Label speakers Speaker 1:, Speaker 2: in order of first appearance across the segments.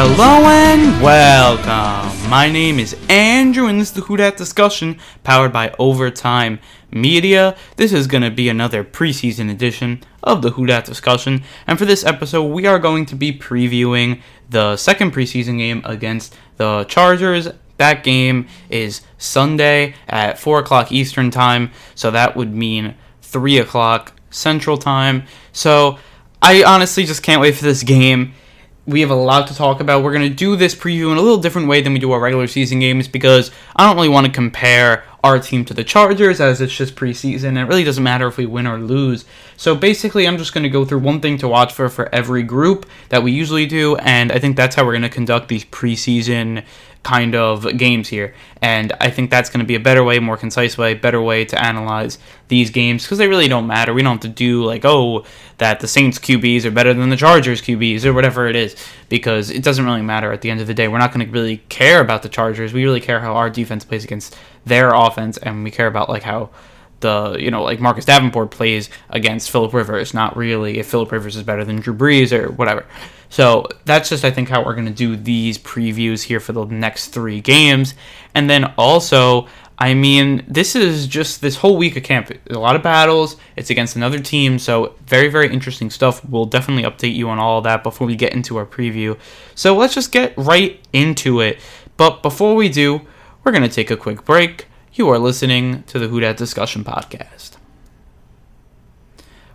Speaker 1: Hello and welcome. My name is Andrew, and this is the Who Dat discussion powered by Overtime Media. This is going to be another preseason edition of the Who Dat discussion, and for this episode, we are going to be previewing the second preseason game against the Chargers. That game is Sunday at 4 o'clock Eastern Time, so that would mean 3 o'clock Central Time. So I honestly just can't wait for this game we have a lot to talk about. We're going to do this preview in a little different way than we do our regular season games because I don't really want to compare our team to the Chargers as it's just preseason. And it really doesn't matter if we win or lose. So basically, I'm just going to go through one thing to watch for for every group that we usually do. And I think that's how we're going to conduct these preseason kind of games here. And I think that's going to be a better way, more concise way, better way to analyze these games because they really don't matter. We don't have to do like, oh, that the Saints QBs are better than the Chargers QBs or whatever it is because it doesn't really matter at the end of the day. We're not going to really care about the Chargers. We really care how our defense plays against their offense and we care about like how the you know like Marcus Davenport plays against Philip Rivers, not really if Philip Rivers is better than Drew Brees or whatever. So that's just I think how we're gonna do these previews here for the next three games, and then also I mean this is just this whole week of camp. A lot of battles. It's against another team, so very very interesting stuff. We'll definitely update you on all that before we get into our preview. So let's just get right into it. But before we do, we're gonna take a quick break. You are listening to the Who Dat Discussion Podcast.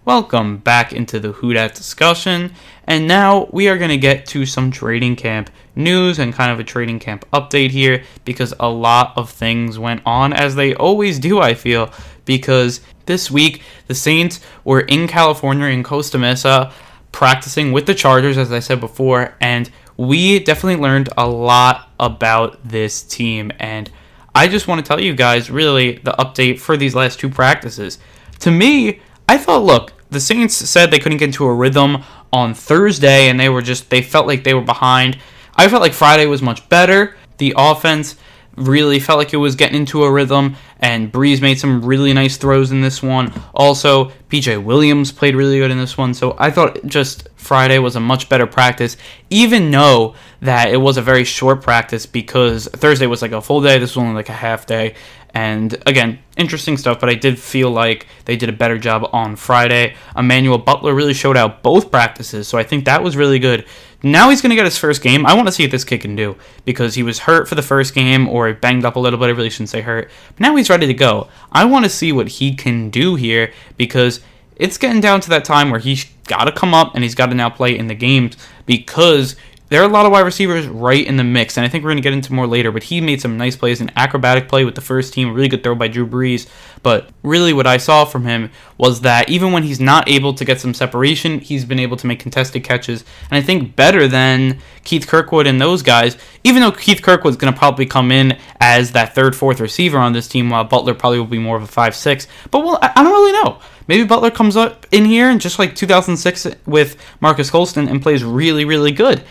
Speaker 1: Welcome back into the Who Dat discussion, and now we are going to get to some trading camp news and kind of a trading camp update here because a lot of things went on as they always do, I feel, because this week the Saints were in California in Costa Mesa practicing with the Chargers, as I said before, and we definitely learned a lot about this team. And I just want to tell you guys really the update for these last two practices. To me, I thought, look, the Saints said they couldn't get into a rhythm on Thursday and they were just, they felt like they were behind. I felt like Friday was much better. The offense really felt like it was getting into a rhythm, and Brees made some really nice throws in this one. Also, PJ Williams played really good in this one, so I thought just Friday was a much better practice, even though that it was a very short practice because Thursday was like a full day, this was only like a half day. And again, interesting stuff, but I did feel like they did a better job on Friday. Emmanuel Butler really showed out both practices, so I think that was really good. Now he's going to get his first game. I want to see what this kid can do because he was hurt for the first game or banged up a little bit. I really shouldn't say hurt. But now he's ready to go. I want to see what he can do here because it's getting down to that time where he's got to come up and he's got to now play in the games because there are a lot of wide receivers right in the mix, and I think we're going to get into more later. But he made some nice plays, an acrobatic play with the first team, really good throw by Drew Brees. But really, what I saw from him was that even when he's not able to get some separation, he's been able to make contested catches, and I think better than Keith Kirkwood and those guys. Even though Keith Kirkwood's going to probably come in as that third, fourth receiver on this team, while Butler probably will be more of a five, six. But well, I don't really know. Maybe Butler comes up in here and just like 2006 with Marques Colston and plays really, really good.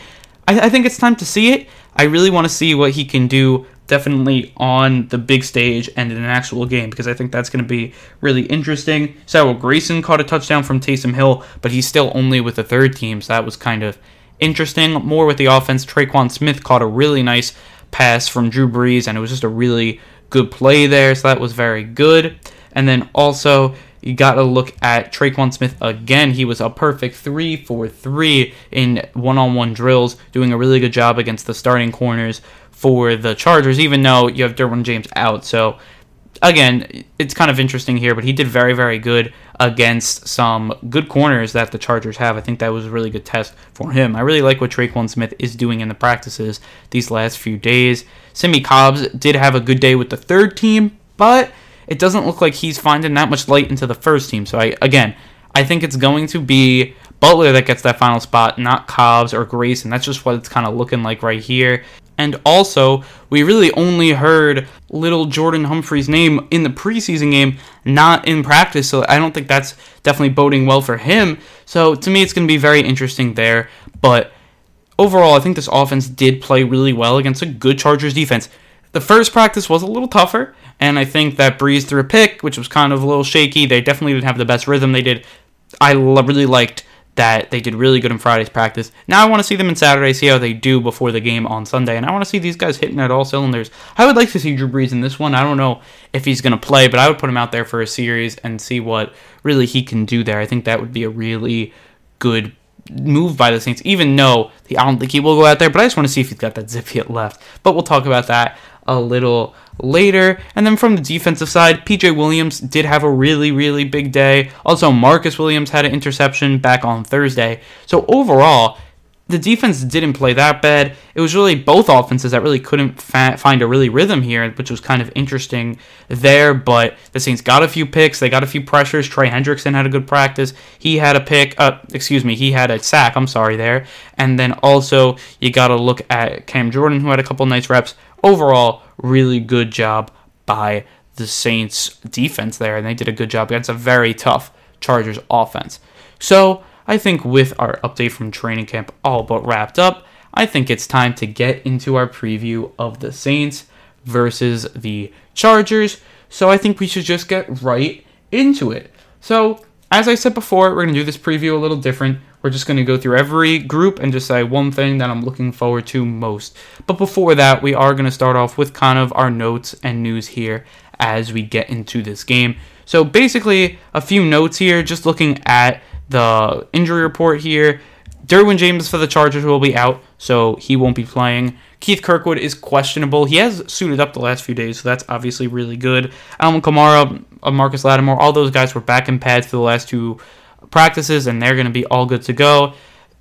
Speaker 1: I, I think it's time to see it. I really want to see what he can do definitely on the big stage and in an actual game because I think that's going to be really interesting. Cyril Grayson caught a touchdown from Taysom Hill, but he's still only with the third team, so that was kind of interesting. More with the offense, Tre'Quan Smith caught a really nice pass from Drew Brees, and it was just a really good play there, so that was very good. And then also, you got to look at Tre'Quan Smith again. He was a perfect three for three in one on one drills, doing a really good job against the starting corners for the Chargers, even though you have Derwin James out. So, again, it's kind of interesting here, but he did very, very good against some good corners that the Chargers have. I think that was a really good test for him. I really like what Tre'Quan Smith is doing in the practices these last few days. Simmie Cobbs did have a good day with the third team, but it doesn't look like he's finding that much light into the first team. So I again, I think it's going to be Butler that gets that final spot, not Cobbs or Grayson. That's just what it's kind of looking like right here. And also, we really only heard little Jordan Humphrey's name in the preseason game, not in practice. So I don't think that's definitely boding well for him. So to me, it's going to be very interesting there. But overall, I think this offense did play really well against a good Chargers defense. The first practice was a little tougher, and I think that Brees threw a pick, which was kind of a little shaky. They definitely didn't have the best rhythm. They did. I really liked that they did really good in Friday's practice. Now I want to see them in Saturday, see how they do before the game on Sunday, and I want to see these guys hitting at all cylinders. I would like to see Drew Brees in this one. I don't know if he's going to play, but I would put him out there for a series and see what really he can do there. I think that would be a really good move by the Saints, even though I don't think he will go out there, but I just want to see if he's got that zip left. But we'll talk about that a little later. And then from the defensive side, PJ Williams did have a really, really big day. Also, Marcus Williams had an interception back on Thursday. So overall, the defense didn't play that bad. It was really both offenses that really couldn't fa- find a really rhythm here, which was kind of interesting there. But the Saints got a few picks, they got a few pressures. Trey Hendrickson had a good practice. He had a pick, uh, excuse me, he had a sack. I'm sorry there. And then also you got to look at Cam Jordan, who had a couple nice reps. Overall, really good job by the Saints defense there, and they did a good job against a very tough Chargers offense. So I think with our update from training camp all but wrapped up, I think it's time to get into our preview of the Saints versus the Chargers. So I think we should just get right into it. So, as I said before, we're going to do this preview a little different. We're just going to go through every group and just say one thing that I'm looking forward to most. But before that, we are going to start off with kind of our notes and news here as we get into this game. So, basically, a few notes here, just looking at the injury report here. Derwin James for the Chargers will be out, so he won't be playing. Keith Kirkwood is questionable. He has suited up the last few days, so that's obviously really good. Alvin Kamara, uh, Marcus Lattimore, all those guys were back in pads for the last two practices, and they're going to be all good to go.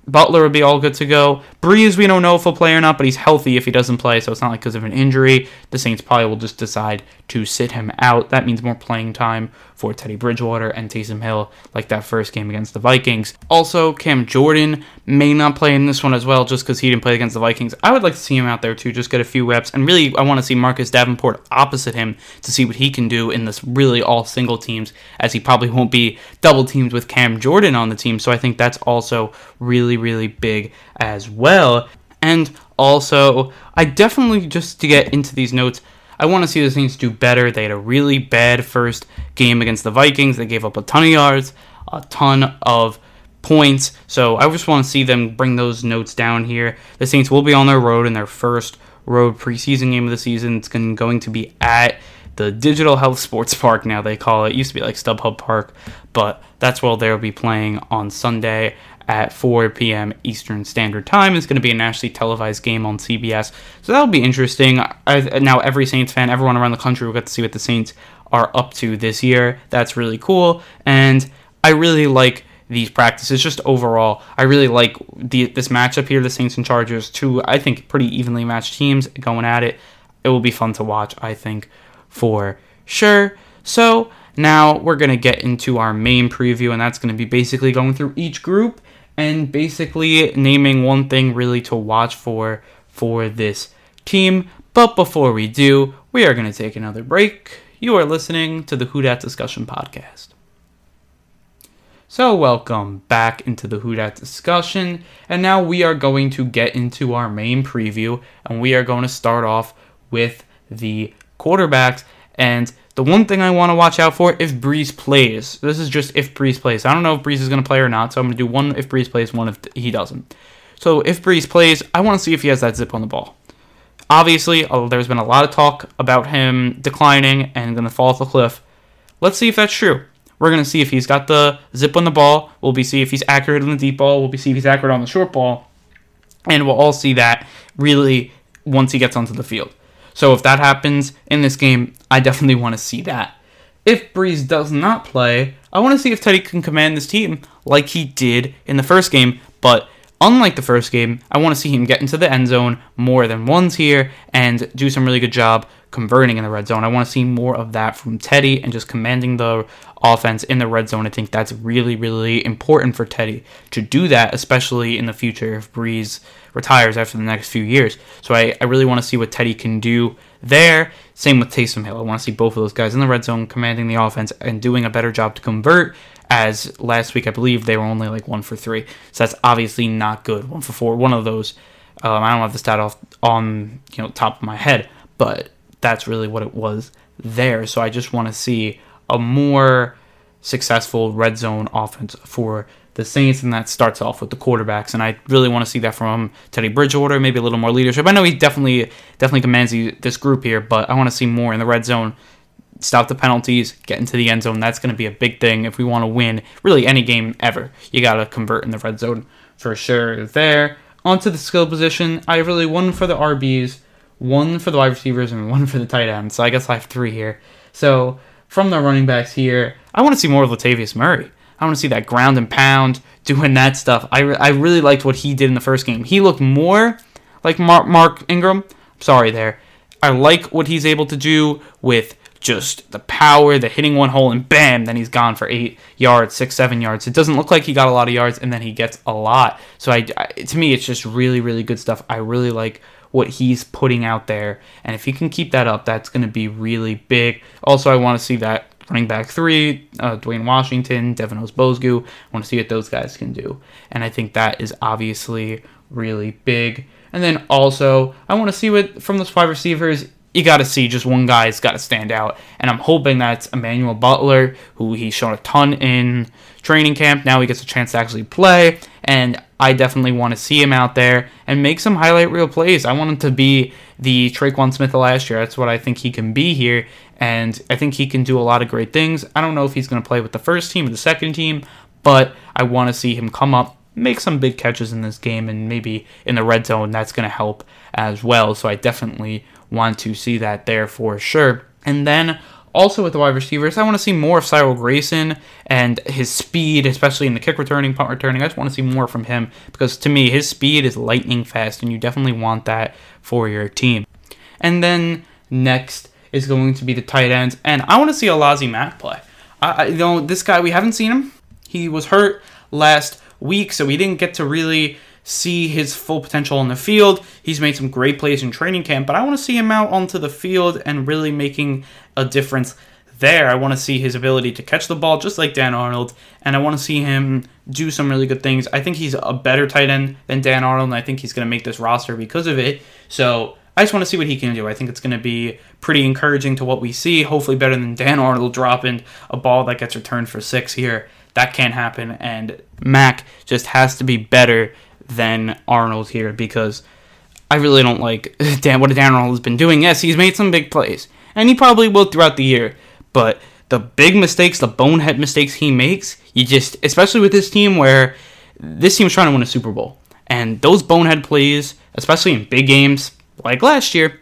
Speaker 1: Butler would be all good to go. Brees, we don't know if he'll play or not, but he's healthy if he doesn't play, so it's not like because of an injury. The Saints probably will just decide to sit him out. That means more playing time for Teddy Bridgewater and Taysom Hill, like that first game against the Vikings. Also, Cam Jordan may not play in this one as well, just because he didn't play against the Vikings. I would like to see him out there too, just get a few reps, and really, I want to see Marcus Davenport opposite him to see what he can do in this really all single teams, as he probably won't be double teamed with Cam Jordan on the team. So I think that's also really, really big as well. And also, I definitely just to get into these notes, I want to see the Saints do better. They had a really bad first game against the Vikings. They gave up a ton of yards, a ton of points. So I just want to see them bring those notes down here. The Saints will be on their road in their first road preseason game of the season. It's going to be at the Dignity Health Sports Park now they call it. it used to be like StubHub Park, but that's where they'll be playing on Sunday at 4 p.m. Eastern Standard Time. It's going to be a nationally televised game on CBS, so that'll be interesting. I, now every Saints fan, everyone around the country will get to see what the Saints are up to this year. That's really cool, and I really like these practices. Just overall, I really like the this matchup here, the Saints and Chargers, two I think pretty evenly matched teams going at it. It will be fun to watch, I think, for sure. So now we're gonna get into our main preview, and that's gonna be basically going through each group and basically naming one thing really to watch for for this team. But before we do, we are gonna take another break. You are listening to the Who Dat Discussion Podcast. So, welcome back into the Who Dat discussion, and now we are going to get into our main preview, and we are going to start off with the quarterbacks. And the one thing I want to watch out for if Brees plays. This is just if Brees plays. I don't know if Brees is going to play or not, so I'm going to do one if Brees plays, one if he doesn't. So, if Brees plays, I want to see if he has that zip on the ball. Obviously, there's been a lot of talk about him declining and going to fall off the cliff. Let's see if that's true. We're going to see if he's got the zip on the ball. We'll be see if he's accurate on the deep ball. We'll be see if he's accurate on the short ball. And we'll all see that really once he gets onto the field. So if that happens in this game, I definitely want to see that. If Brees does not play, I want to see if Teddy can command this team like he did in the first game. But unlike the first game, I want to see him get into the end zone more than once here and do some really good job converting in the red zone. I want to see more of that from Teddy and just commanding the offense in the red zone. I think that's really, really important for Teddy to do that, especially in the future if Brees retires after the next few years. So I, I really want to see what Teddy can do there. Same with Taysom Hill. I want to see both of those guys in the red zone commanding the offense and doing a better job to convert. As last week, I believe they were only like one for three. So that's obviously not good. One for four. One of those. Um, I don't have the stat off on you know top of my head, but that's really what it was there. So I just want to see a more successful red zone offense for the Saints, and that starts off with the quarterbacks. And I really want to see that from Teddy Bridgewater, maybe a little more leadership. I know he definitely definitely commands this group here, but I want to see more in the red zone. Stop the penalties, get into the end zone. That's going to be a big thing if we want to win really any game ever. You got to convert in the red zone for sure. There onto the skill position. I have really one for the RBs, one for the wide receivers, and one for the tight ends. So I guess I have three here. So from the running backs here, I want to see more of Latavius Murray. I want to see that ground and pound doing that stuff. I, re- I really liked what he did in the first game. He looked more like Mark, Mark Ingram. Sorry there. I like what he's able to do with just the power, the hitting one hole, and bam, then he's gone for eight yards, six, seven yards. It doesn't look like he got a lot of yards, and then he gets a lot. So I, I to me, it's just really, really good stuff. I really like what he's putting out there, and if he can keep that up, that's going to be really big. Also, I want to see that running back three, uh, Dwayne Washington, Devine Ozigbo. I want to see what those guys can do, and I think that is obviously really big. And then also, I want to see what from those five receivers. You got to see just one guy's got to stand out, and I'm hoping that's Emmanuel Butler, who he's shown a ton in training camp. Now he gets a chance to actually play, and I definitely want to see him out there and make some highlight reel plays. I want him to be the Tre'Quan Smith of last year. That's what I think he can be here, and I think he can do a lot of great things. I don't know if he's going to play with the first team or the second team, but I want to see him come up, make some big catches in this game, and maybe in the red zone. That's going to help as well. So I definitely want to see that there for sure. And then also with the wide receivers, I want to see more of Cyril Grayson and his speed, especially in the kick returning, punt returning. I just want to see more from him because to me, his speed is lightning fast, and you definitely want that for your team. And then next is going to be the tight ends, and I want to see Alize Mack play. I, I, you know, this guy we haven't seen him. He was hurt last week, so we didn't get to really see his full potential on the field. He's made some great plays in training camp, but I want to see him out onto the field and really making a difference there. I want to see his ability to catch the ball just like Dan Arnold, and I want to see him do some really good things. I think he's a better tight end than Dan Arnold, and I think he's going to make this roster because of it. So I just want to see what he can do. I think it's going to be pretty encouraging to what we see. Hopefully, better than Dan Arnold dropping a ball that gets returned for six here. That can't happen, and Mack just has to be better than Arnold here because I really don't like Dan what Dan Arnold has been doing. Yes, he's made some big plays, and he probably will throughout the year. But the big mistakes, the bonehead mistakes he makes, you just, especially with this team where this team's trying to win a Super Bowl, and those bonehead plays, especially in big games like last year,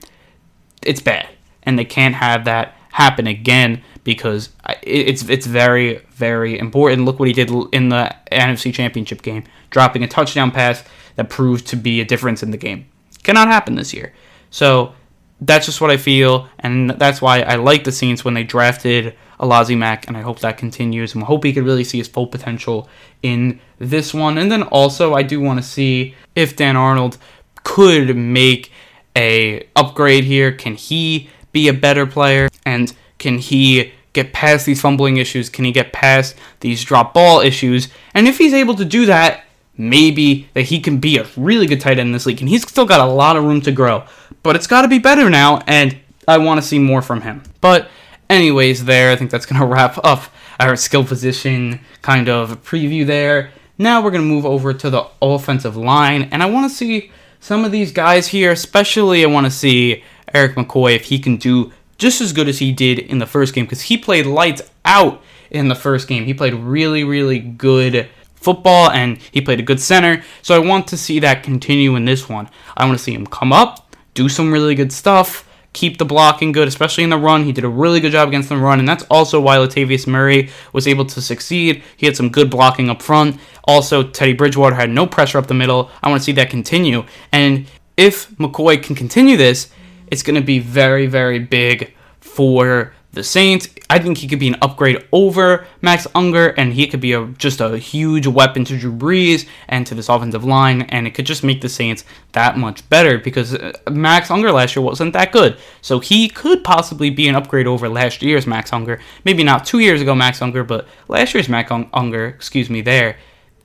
Speaker 1: it's bad, and they can't have that happen again because it's it's very very important. Look what he did in the NFC Championship game, dropping a touchdown pass that proved to be a difference in the game. Cannot happen this year. So that's just what I feel, and that's why I like the Saints when they drafted Alize Mack, and I hope that continues. And I hope he could really see his full potential in this one. And then also, I do want to see if Dan Arnold could make a upgrade here. Can he be a better player? And can he get past these fumbling issues? Can he get past these drop ball issues? And if he's able to do that, maybe that he can be a really good tight end in this league. And he's still got a lot of room to grow. But it's got to be better now, and I want to see more from him. But, anyways, there, I think that's going to wrap up our skill position kind of preview there. Now we're going to move over to the offensive line, and I want to see some of these guys here, especially I want to see Erik McCoy if he can do just as good as he did in the first game because he played lights out in the first game. He played really, really good football and he played a good center. So I want to see that continue in this one. I want to see him come up, do some really good stuff, keep the blocking good, especially in the run. He did a really good job against the run, and that's also why Latavius Murray was able to succeed. He had some good blocking up front. Also, Teddy Bridgewater had no pressure up the middle. I want to see that continue. And if McCoy can continue this, it's going to be very, very big for the Saints. I think he could be an upgrade over Max Unger, and he could be a just a huge weapon to Drew Brees and to this offensive line, and it could just make the Saints that much better because uh, Max Unger last year wasn't that good. So he could possibly be an upgrade over last year's Max Unger. Maybe not two years ago Max Unger, but last year's Max Unger, excuse me, there.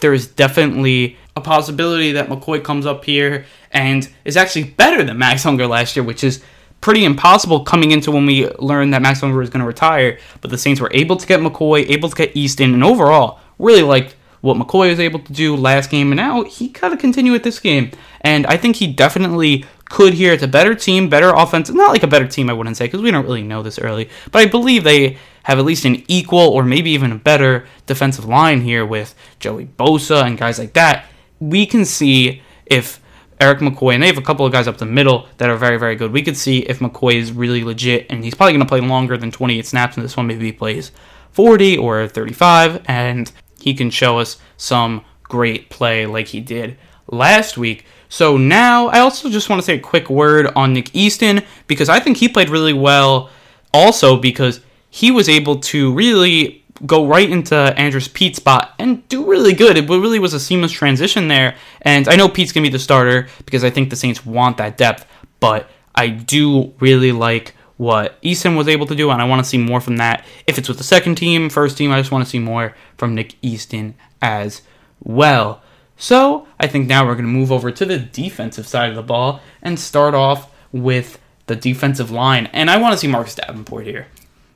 Speaker 1: There is definitely a possibility that McCoy comes up here and is actually better than Max Unger last year, which is pretty impossible coming into when we learned that Max Unger was going to retire. But the Saints were able to get McCoy, able to get Easton, and overall really liked what McCoy was able to do last game, and now he kind of continue with this game. And I think he definitely could here. It's a better team, better offense. Not like a better team, I wouldn't say, because we don't really know this early. But I believe they have at least an equal or maybe even a better defensive line here with Joey Bosa and guys like that. We can see if Erik McCoy, and they have a couple of guys up the middle that are very, very good. We could see if McCoy is really legit, and he's probably going to play longer than 28 snaps in this one. Maybe he plays 40 or 35, and he can show us some great play like he did last week. So now, I also just want to say a quick word on Nick Easton because I think he played really well also because he was able to really go right into Andrus Peat's spot and do really good. It really was a seamless transition there. And I know Peat's going to be the starter because I think the Saints want that depth, but I do really like what Easton was able to do, and I want to see more from that. If it's with the second team, first team, I just want to see more from Nick Easton as well. So I think now we're going to move over to the defensive side of the ball and start off with the defensive line. And I want to see Marcus Davenport here.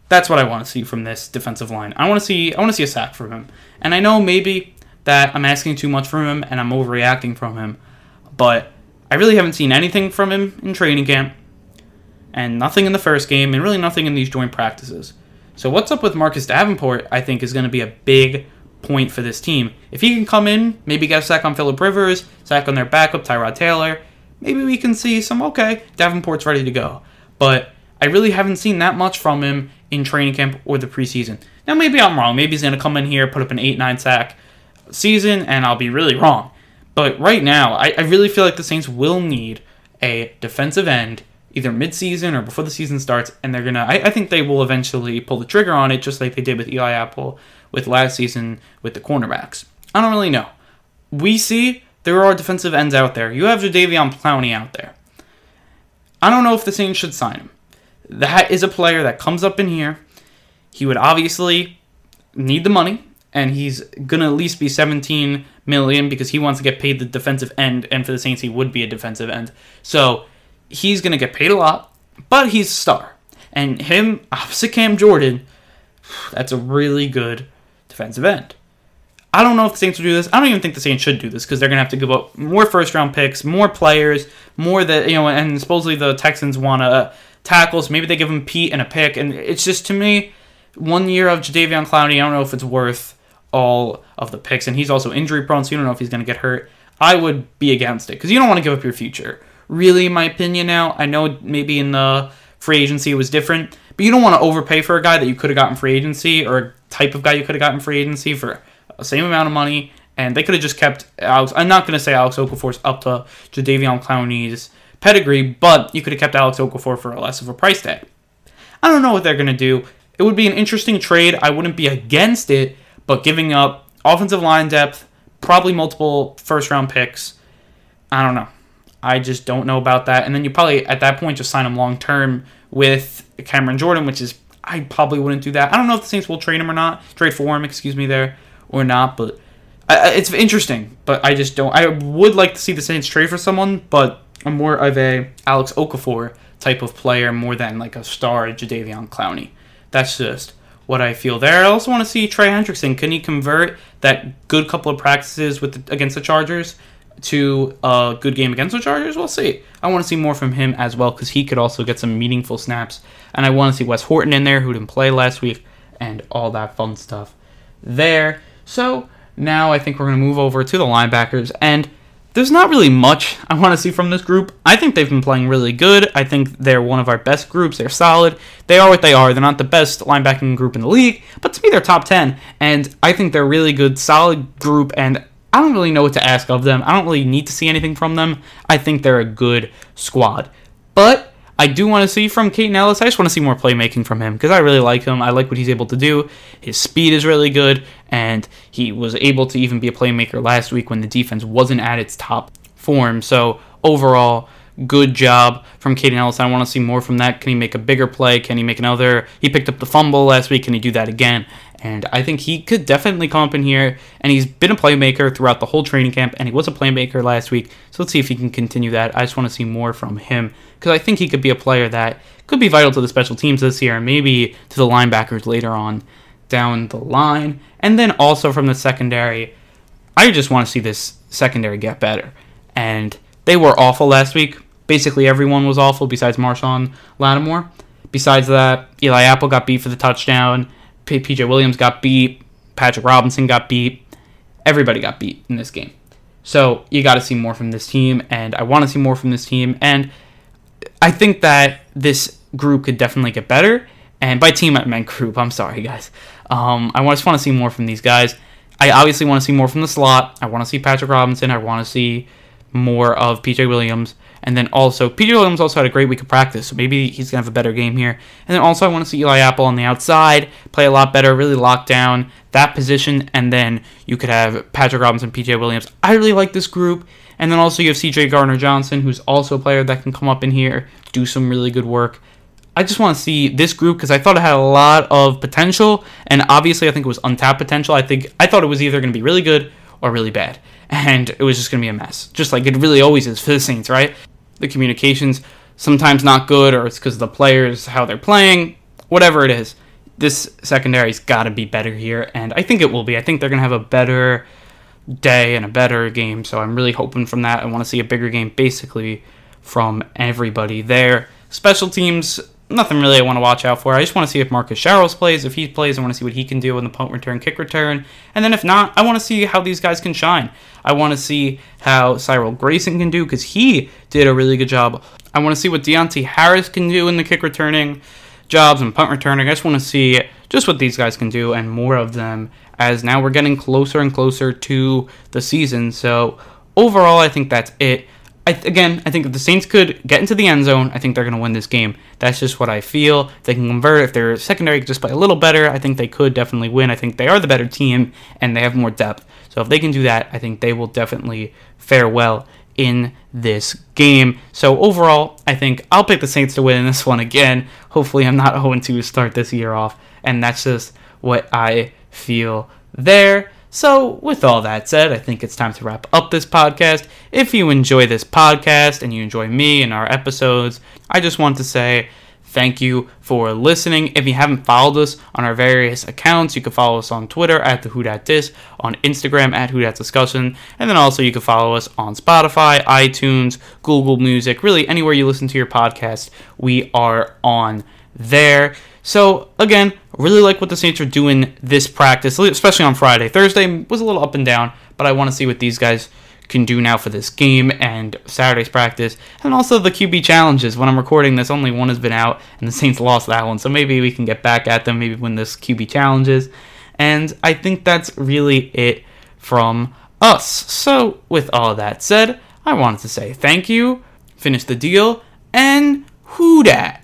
Speaker 1: That's what I want to see from this defensive line. I want to see I want to see a sack from him. And I know maybe that I'm asking too much from him and I'm overreacting from him, but I really haven't seen anything from him in training camp and nothing in the first game and really nothing in these joint practices. So what's up with Marcus Davenport, I think is going to be a big point for this team. If he can come in, maybe get a sack on Philip Rivers, sack on their backup Tyrod Taylor, maybe we can see some okay, Davenport's ready to go. But I really haven't seen that much from him in training camp or the preseason. Now maybe I'm wrong. Maybe he's going to come in here, put up an 8-9 sack season, and I'll be really wrong. But right now, I, I really feel like the Saints will need a defensive end either mid-season or before the season starts, and they're gonna. I, I think they will eventually pull the trigger on it, just like they did with Eli Apple with last season with the cornerbacks. I don't really know. We see there are defensive ends out there. You have Jadeveon Clowney out there. I don't know if the Saints should sign him. That is a player that comes up in here. He would obviously need the money, and he's gonna at least be 17 million because he wants to get paid the defensive end, and for the Saints, he would be a defensive end. So he's gonna get paid a lot, but he's a star. And him opposite Cam Jordan, that's a really good defensive end. I don't know if the Saints will do this. I don't even think the Saints should do this because they're gonna have to give up more first round picks, more players, more that you know, and supposedly the Texans want to tackles. Maybe they give him Peat and a pick, and it's just to me, one year of Jadeveon Clowney. I don't know if it's worth all of the picks, and he's also injury prone, so you don't know if he's gonna get hurt. I would be against it because you don't want to give up your future. Really, my opinion, now I know maybe in the free agency it was different, but you don't want to overpay for a guy that you could have gotten free agency or a type of guy you could have gotten free agency for the same amount of money. And they could have just kept Alex. I'm not going to say Alex Okafor's up to Jadeveon Clowney's pedigree, but you could have kept Alex Okafor for less of a price tag. I don't know what they're going to do. It would be an interesting trade. I wouldn't be against it, but giving up offensive line depth, probably multiple first round picks, I don't know. I just don't know about that. And then you probably at that point just sign him long term with Cameron Jordan, which is I probably wouldn't do that. I don't know if the Saints will trade him or not, trade for him, excuse me, there or not. But I, it's interesting. But I just don't. I would like to see the Saints trade for someone, but I'm more of a Alex Okafor type of player more than like a star Jadeveon Clowney. That's just what I feel there. I also want to see Trey Hendrickson. Can he convert that good couple of practices with the, against the Chargers to a good game against the Chargers? We'll see. I want to see more from him as well because he could also get some meaningful snaps. And I want to see Wes Horton in there who didn't play last week and all that fun stuff there. So now I think we're going to move over to the linebackers and there's not really much I want to see from this group. I think they've been playing really good. I think they're one of our best groups. They're solid. They are what they are. They're not the best linebacking group in the league, but to me, they're top 10. And I think they're a really good, solid group. And I don't really know what to ask of them. I don't really need to see anything from them. I think they're a good squad. But I do want to see from Kaden Elliss. I just want to see more playmaking from him because I really like him. I like what he's able to do. His speed is really good, and he was able to even be a playmaker last week when the defense wasn't at its top form. So overall, good job from Kaden Elliss. I want to see more from that. Can he make a bigger play? Can he make another? He picked up the fumble last week. Can he do that again? And I think he could definitely come up in here. And he's been a playmaker throughout the whole training camp, and he was a playmaker last week. So let's see if he can continue that. I just want to see more from him because I think he could be a player that could be vital to the special teams this year and maybe to the linebackers later on down the line. And then also from the secondary, I just want to see this secondary get better. And they were awful last week. Basically, everyone was awful besides Marshon Lattimore. Besides that, Eli Apple got beat for the touchdown. P- PJ Williams got beat. Patrick Robinson got beat. Everybody got beat in this game. So you got to see more from this team, and I want to see more from this team. And I think that this group could definitely get better. And by team, I meant group. I'm sorry, guys. Um, I just want to see more from these guys. I obviously want to see more from the slot. I want to see Patrick Robinson. I want to see more of PJ Williams. And then also, PJ Williams also had a great week of practice, so maybe he's going to have a better game here. And then also, I want to see Eli Apple on the outside play a lot better, really lock down that position. And then you could have Patrick Robinson, PJ Williams. I really like this group. And then also, you have CJ Gardner Johnson, who's also a player that can come up in here, do some really good work. I just want to see this group because I thought it had a lot of potential, and obviously I think it was untapped potential. I think I thought it was either going to be really good or really bad, and it was just going to be a mess, just like it really always is for the Saints, right? The communications sometimes not good, or it's because of the players how they're playing, whatever it is. This secondary's got to be better here, and I think it will be. I think they're going to have a better day and a better game, so I'm really hoping from that. I want to see a bigger game, basically from everybody there. Special teams, nothing really I want to watch out for. I just want to see if Marcus Sherels plays. If he plays, I want to see what he can do in the punt return, kick return. And then if not, I want to see how these guys can shine. I want to see how Cyril Grayson can do because he did a really good job. I want to see what Deonte Harris can do in the kick returning jobs and punt returning. I just want to see just what these guys can do and more of them as now we're getting closer and closer to the season. So overall, I think that's it. I, again, I think if the Saints could get into the end zone, I think they're going to win this game. That's just what I feel. If they can convert. If their secondary just play a little better, I think they could definitely win. I think they are the better team and they have more depth. So if they can do that, I think they will definitely fare well in this game. So overall, I think I'll pick the Saints to win this one again. Hopefully, I'm not 0 2 to start this year off, and that's just what I feel there. So, with all that said, I think it's time to wrap up this podcast. If you enjoy this podcast and you enjoy me and our episodes, I just want to say thank you for listening. If you haven't followed us on our various accounts, you can follow us on Twitter at the Who Dat Dis, on Instagram at Who Dat Discussion, and then also you can follow us on Spotify, iTunes, Google Music, really anywhere you listen to your podcast, we are on there. So again, really like what the Saints are doing this practice, especially on Friday. Thursday was a little up and down, but I want to see what these guys can do now for this game and Saturday's practice, and also the QB challenges. When I'm recording this, only one has been out, and the Saints lost that one, so maybe we can get back at them, maybe win this QB challenges. And I think that's really it from us. So, with all that said, I wanted to say thank you, finish the deal, and who dat?